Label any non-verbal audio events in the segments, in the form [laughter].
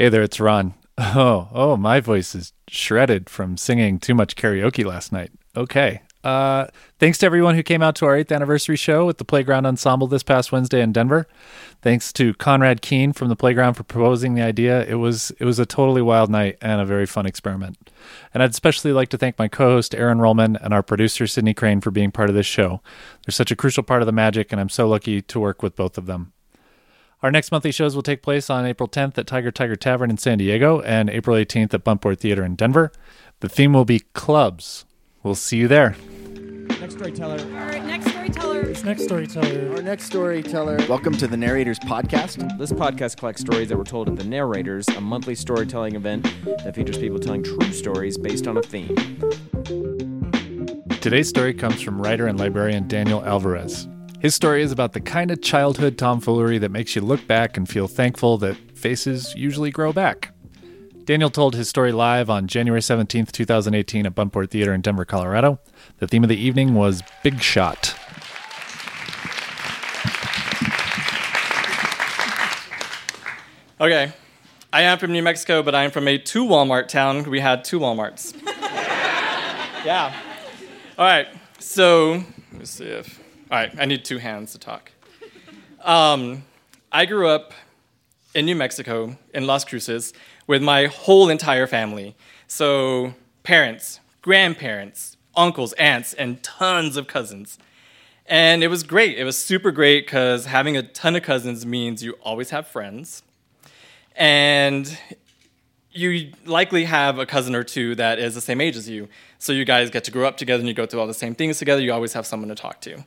Hey there, it's Ron. [laughs] Oh, oh, my voice is shredded from singing too much karaoke last night. Okay. Uh, thanks to everyone who came out to our eighth anniversary show with the Playground Ensemble this past Wednesday in Denver. Thanks to Conrad Kehn from the Playground for proposing the idea. It was it was a totally wild night and a very fun experiment. And I'd especially like to thank my co-host Aaron Rollman and our producer Sydney Crane for being part of this show. They're such a crucial part of the magic, and I'm so lucky to work with both of them. Our next monthly shows will take place on April 10th at Tiger Tiger Tavern in San Diego and April 18th at Buntport Theater in Denver. The theme will be clubs. We'll see you there. Next storyteller. All right, next storyteller. This next storyteller. Our next storyteller. Welcome to the Narrators Podcast. This podcast collects stories that were told at the Narrators, a monthly storytelling event that features people telling true stories based on a theme. Today's story comes from writer and librarian Daniel Alvarez. His story is about the kind of childhood tomfoolery that makes you look back and feel thankful that faces usually grow back. Daniel told his story live on January 17th, 2018 at Buntport Theater in Denver, Colorado. The theme of the evening was Big Shot. Okay. I am from New Mexico, but I am from a two Walmart town. We had two Walmarts. [laughs] yeah. All right. So, let me see if. All right. I need two hands to talk. Um, I grew up in New Mexico, in Las Cruces, with my whole entire family. So, parents, grandparents, uncles, aunts, and tons of cousins. And it was great. It was super great because having a ton of cousins means you always have friends and you likely have a cousin or two that is the same age as you. So you guys get to grow up together and you go through all the same things together. You always have someone to talk to.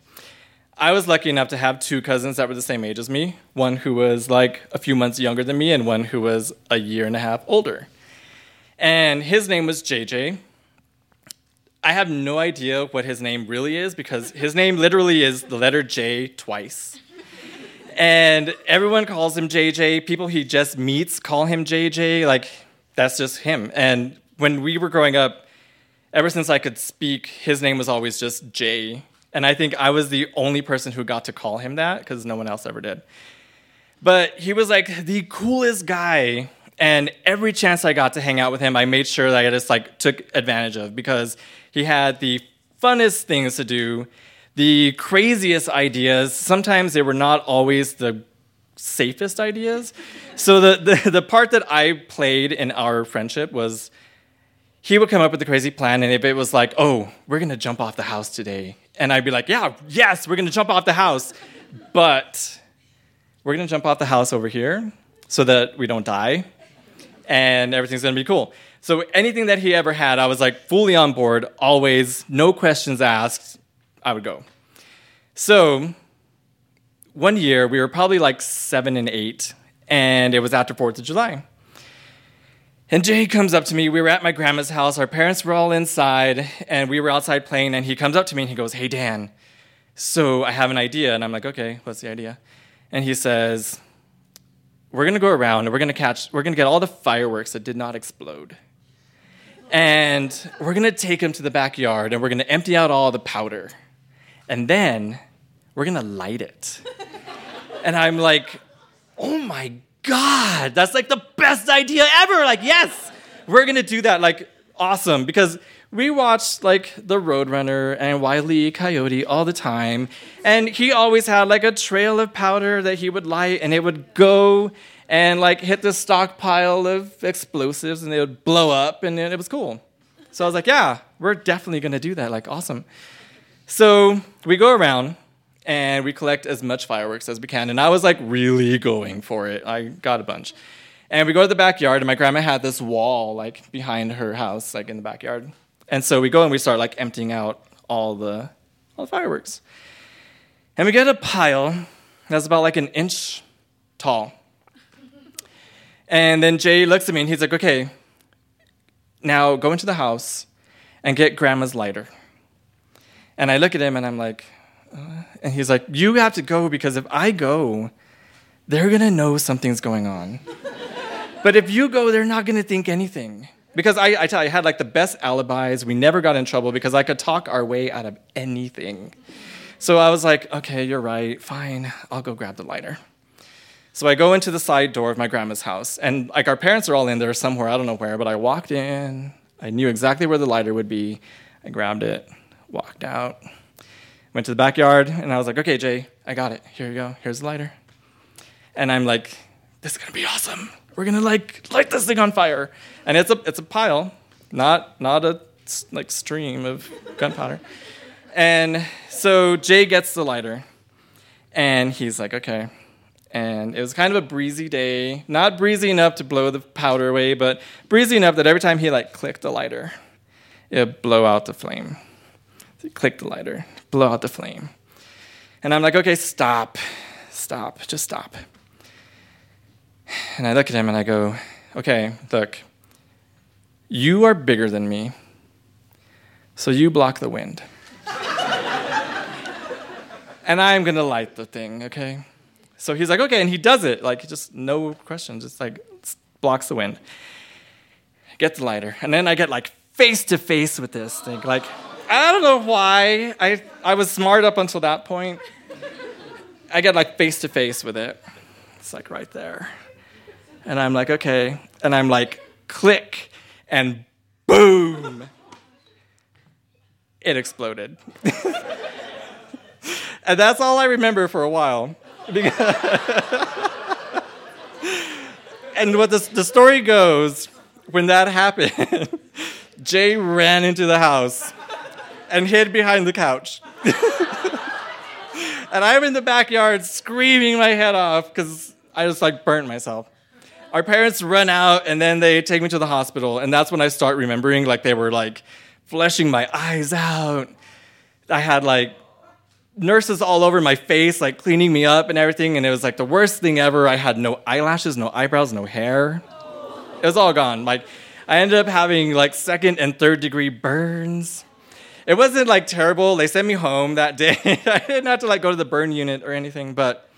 I was lucky enough to have two cousins that were the same age as me one who was like a few months younger than me, and one who was a year and a half older. And his name was JJ. I have no idea what his name really is because his name literally is the letter J twice and everyone calls him JJ. People he just meets call him JJ. Like that's just him. And when we were growing up, ever since I could speak, his name was always just Jay. And I think I was the only person who got to call him that because no one else ever did. But he was like the coolest guy. And every chance I got to hang out with him, I made sure that I just like took advantage of because he had the funnest things to do the craziest ideas. Sometimes they were not always the safest ideas. So the, the, the part that I played in our friendship was he would come up with a crazy plan, and if it was like, oh, we're gonna jump off the house today, and I'd be like, yeah, yes, we're gonna jump off the house, but we're gonna jump off the house over here so that we don't die, and everything's gonna be cool. So anything that he ever had, I was like fully on board, always, no questions asked, I would go. So one year, we were probably like seven and eight, and it was after 4th of July. And Jay comes up to me. We were at my grandma's house. Our parents were all inside, and we were outside playing. And he comes up to me and he goes, Hey, Dan, so I have an idea. And I'm like, Okay, what's the idea? And he says, We're going to go around and we're going to catch, we're going to get all the fireworks that did not explode. And we're going to take them to the backyard and we're going to empty out all the powder and then we're gonna light it. and I'm like, oh my God, that's like the best idea ever. Like, yes, we're gonna do that. Like, awesome. Because we watched like the Roadrunner and Wiley Coyote all the time, and he always had like a trail of powder that he would light, and it would go and like hit the stockpile of explosives, and they would blow up, and it was cool. So I was like, yeah, we're definitely gonna do that. Like, awesome. So we go around and we collect as much fireworks as we can. And I was like really going for it. I got a bunch. And we go to the backyard, and my grandma had this wall like behind her house, like in the backyard. And so we go and we start like emptying out all the, all the fireworks. And we get a pile that's about like an inch tall. And then Jay looks at me and he's like, okay, now go into the house and get grandma's lighter. And I look at him and I'm like, and he's like, You have to go because if I go, they're gonna know something's going on. but if you go, they're not gonna think anything. Because I, I tell you, I had like the best alibis. We never got in trouble because I could talk our way out of anything. So I was like, okay, you're right. Fine, I'll go grab the lighter. So I go into the side door of my grandma's house, and like our parents are all in there somewhere, I don't know where, but I walked in. I knew exactly where the lighter would be. I grabbed it, walked out, went to the backyard, and I was like, okay, Jay, I got it. Here you go. Here's the lighter. And I'm like, this is gonna be awesome. We're gonna like light this thing on fire. And it's a it's a pile, not not a like stream of gunpowder. And so Jay gets the lighter, and he's like, okay. And it was kind of a breezy day, not breezy enough to blow the powder away, but breezy enough that every time he like clicked the lighter, it'd blow out the flame. Clicked the lighter, blow out the flame. And I'm like, okay, stop, stop, just stop. And I look at him and I go, okay, look, you are bigger than me, so you block the wind. [laughs] and I'm gonna light the thing, okay? So he's like, okay, and he does it, like, just no question, just like blocks the wind. Get the lighter, and then I get like face to face with this thing. Like, I don't know why. I, I was smart up until that point. I get like face to face with it. It's like right there. And I'm like, okay. And I'm like, click, and boom. It exploded. [laughs] and that's all I remember for a while. [laughs] and what the, the story goes, when that happened, [laughs] Jay ran into the house and hid behind the couch. [laughs] and I'm in the backyard screaming my head off because I just like burnt myself. Our parents run out and then they take me to the hospital, and that's when I start remembering like they were like fleshing my eyes out. I had like nurses all over my face, like cleaning me up and everything, and it was like the worst thing ever. I had no eyelashes, no eyebrows, no hair. It was all gone. Like I ended up having like second and third degree burns. It wasn't like terrible. They sent me home that day. [laughs] I didn't have to like go to the burn unit or anything, but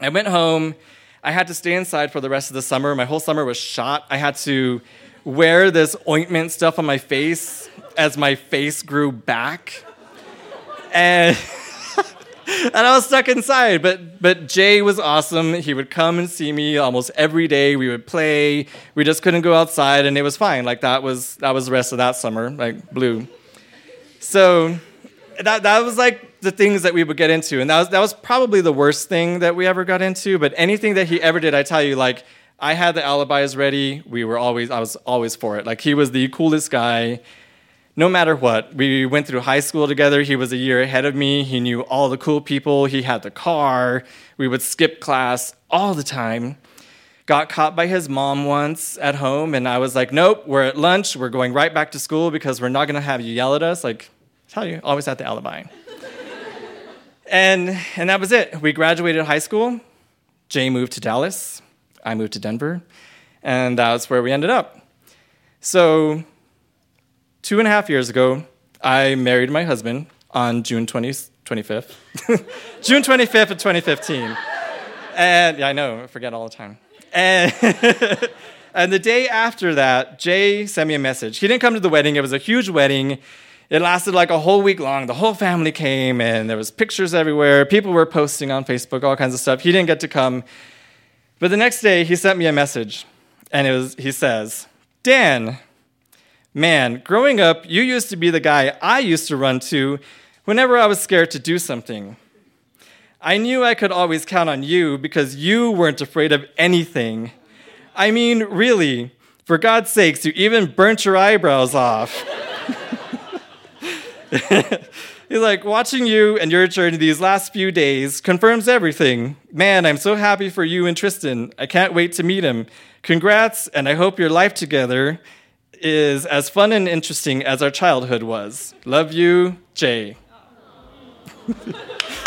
I went home. I had to stay inside for the rest of the summer. My whole summer was shot. I had to wear this ointment stuff on my face as my face grew back. And [laughs] and I was stuck inside. But but Jay was awesome. He would come and see me almost every day. We would play. We just couldn't go outside, and it was fine. Like that was that was the rest of that summer, like blue. So that that was like the things that we would get into, and that was that was probably the worst thing that we ever got into. But anything that he ever did, I tell you, like I had the alibis ready. We were always I was always for it. Like he was the coolest guy no matter what. We went through high school together. He was a year ahead of me. He knew all the cool people. He had the car. We would skip class all the time. Got caught by his mom once at home, and I was like, nope, we're at lunch. We're going right back to school because we're not going to have you yell at us. Like, I tell you, always had the alibi. and, and that was it. We graduated high school. Jay moved to Dallas. I moved to Denver. And that's where we ended up. So two and a half years ago, I married my husband on June 20, 25th. [laughs] June 25th of 2015. And yeah, I know, I forget all the time. And, [laughs] and the day after that, Jay sent me a message. He didn't come to the wedding, it was a huge wedding. It lasted like a whole week long. The whole family came, and there was pictures everywhere. People were posting on Facebook, all kinds of stuff. He didn't get to come. But the next day, he sent me a message, and it was, he says, Dan, Man, growing up, you used to be the guy I used to run to whenever I was scared to do something. I knew I could always count on you because you weren't afraid of anything. I mean, really, for God's sakes, you even burnt your eyebrows off. [laughs] He's like, watching you and your journey these last few days confirms everything. Man, I'm so happy for you and Tristan. I can't wait to meet him. Congrats, and I hope your life together is as fun and interesting as our childhood was. Love you, Jay. [laughs]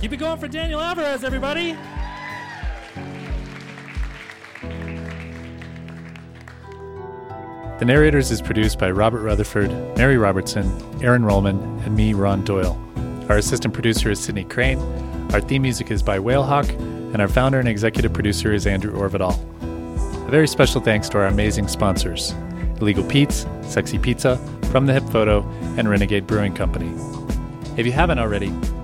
Keep it going for Daniel Alvarez, everybody. The Narrators is produced by Robert Rutherford, Mary Robertson, Aaron Rollman, and me, Ron Doyle. Our assistant producer is Sydney Crane. Our theme music is by Whalehawk, and our founder and executive producer is Andrew Orvedahl. A very special thanks to our amazing sponsors Illegal Pete's, Sexy Pizza, from the Hip Photo and Renegade Brewing Company. If you haven't already,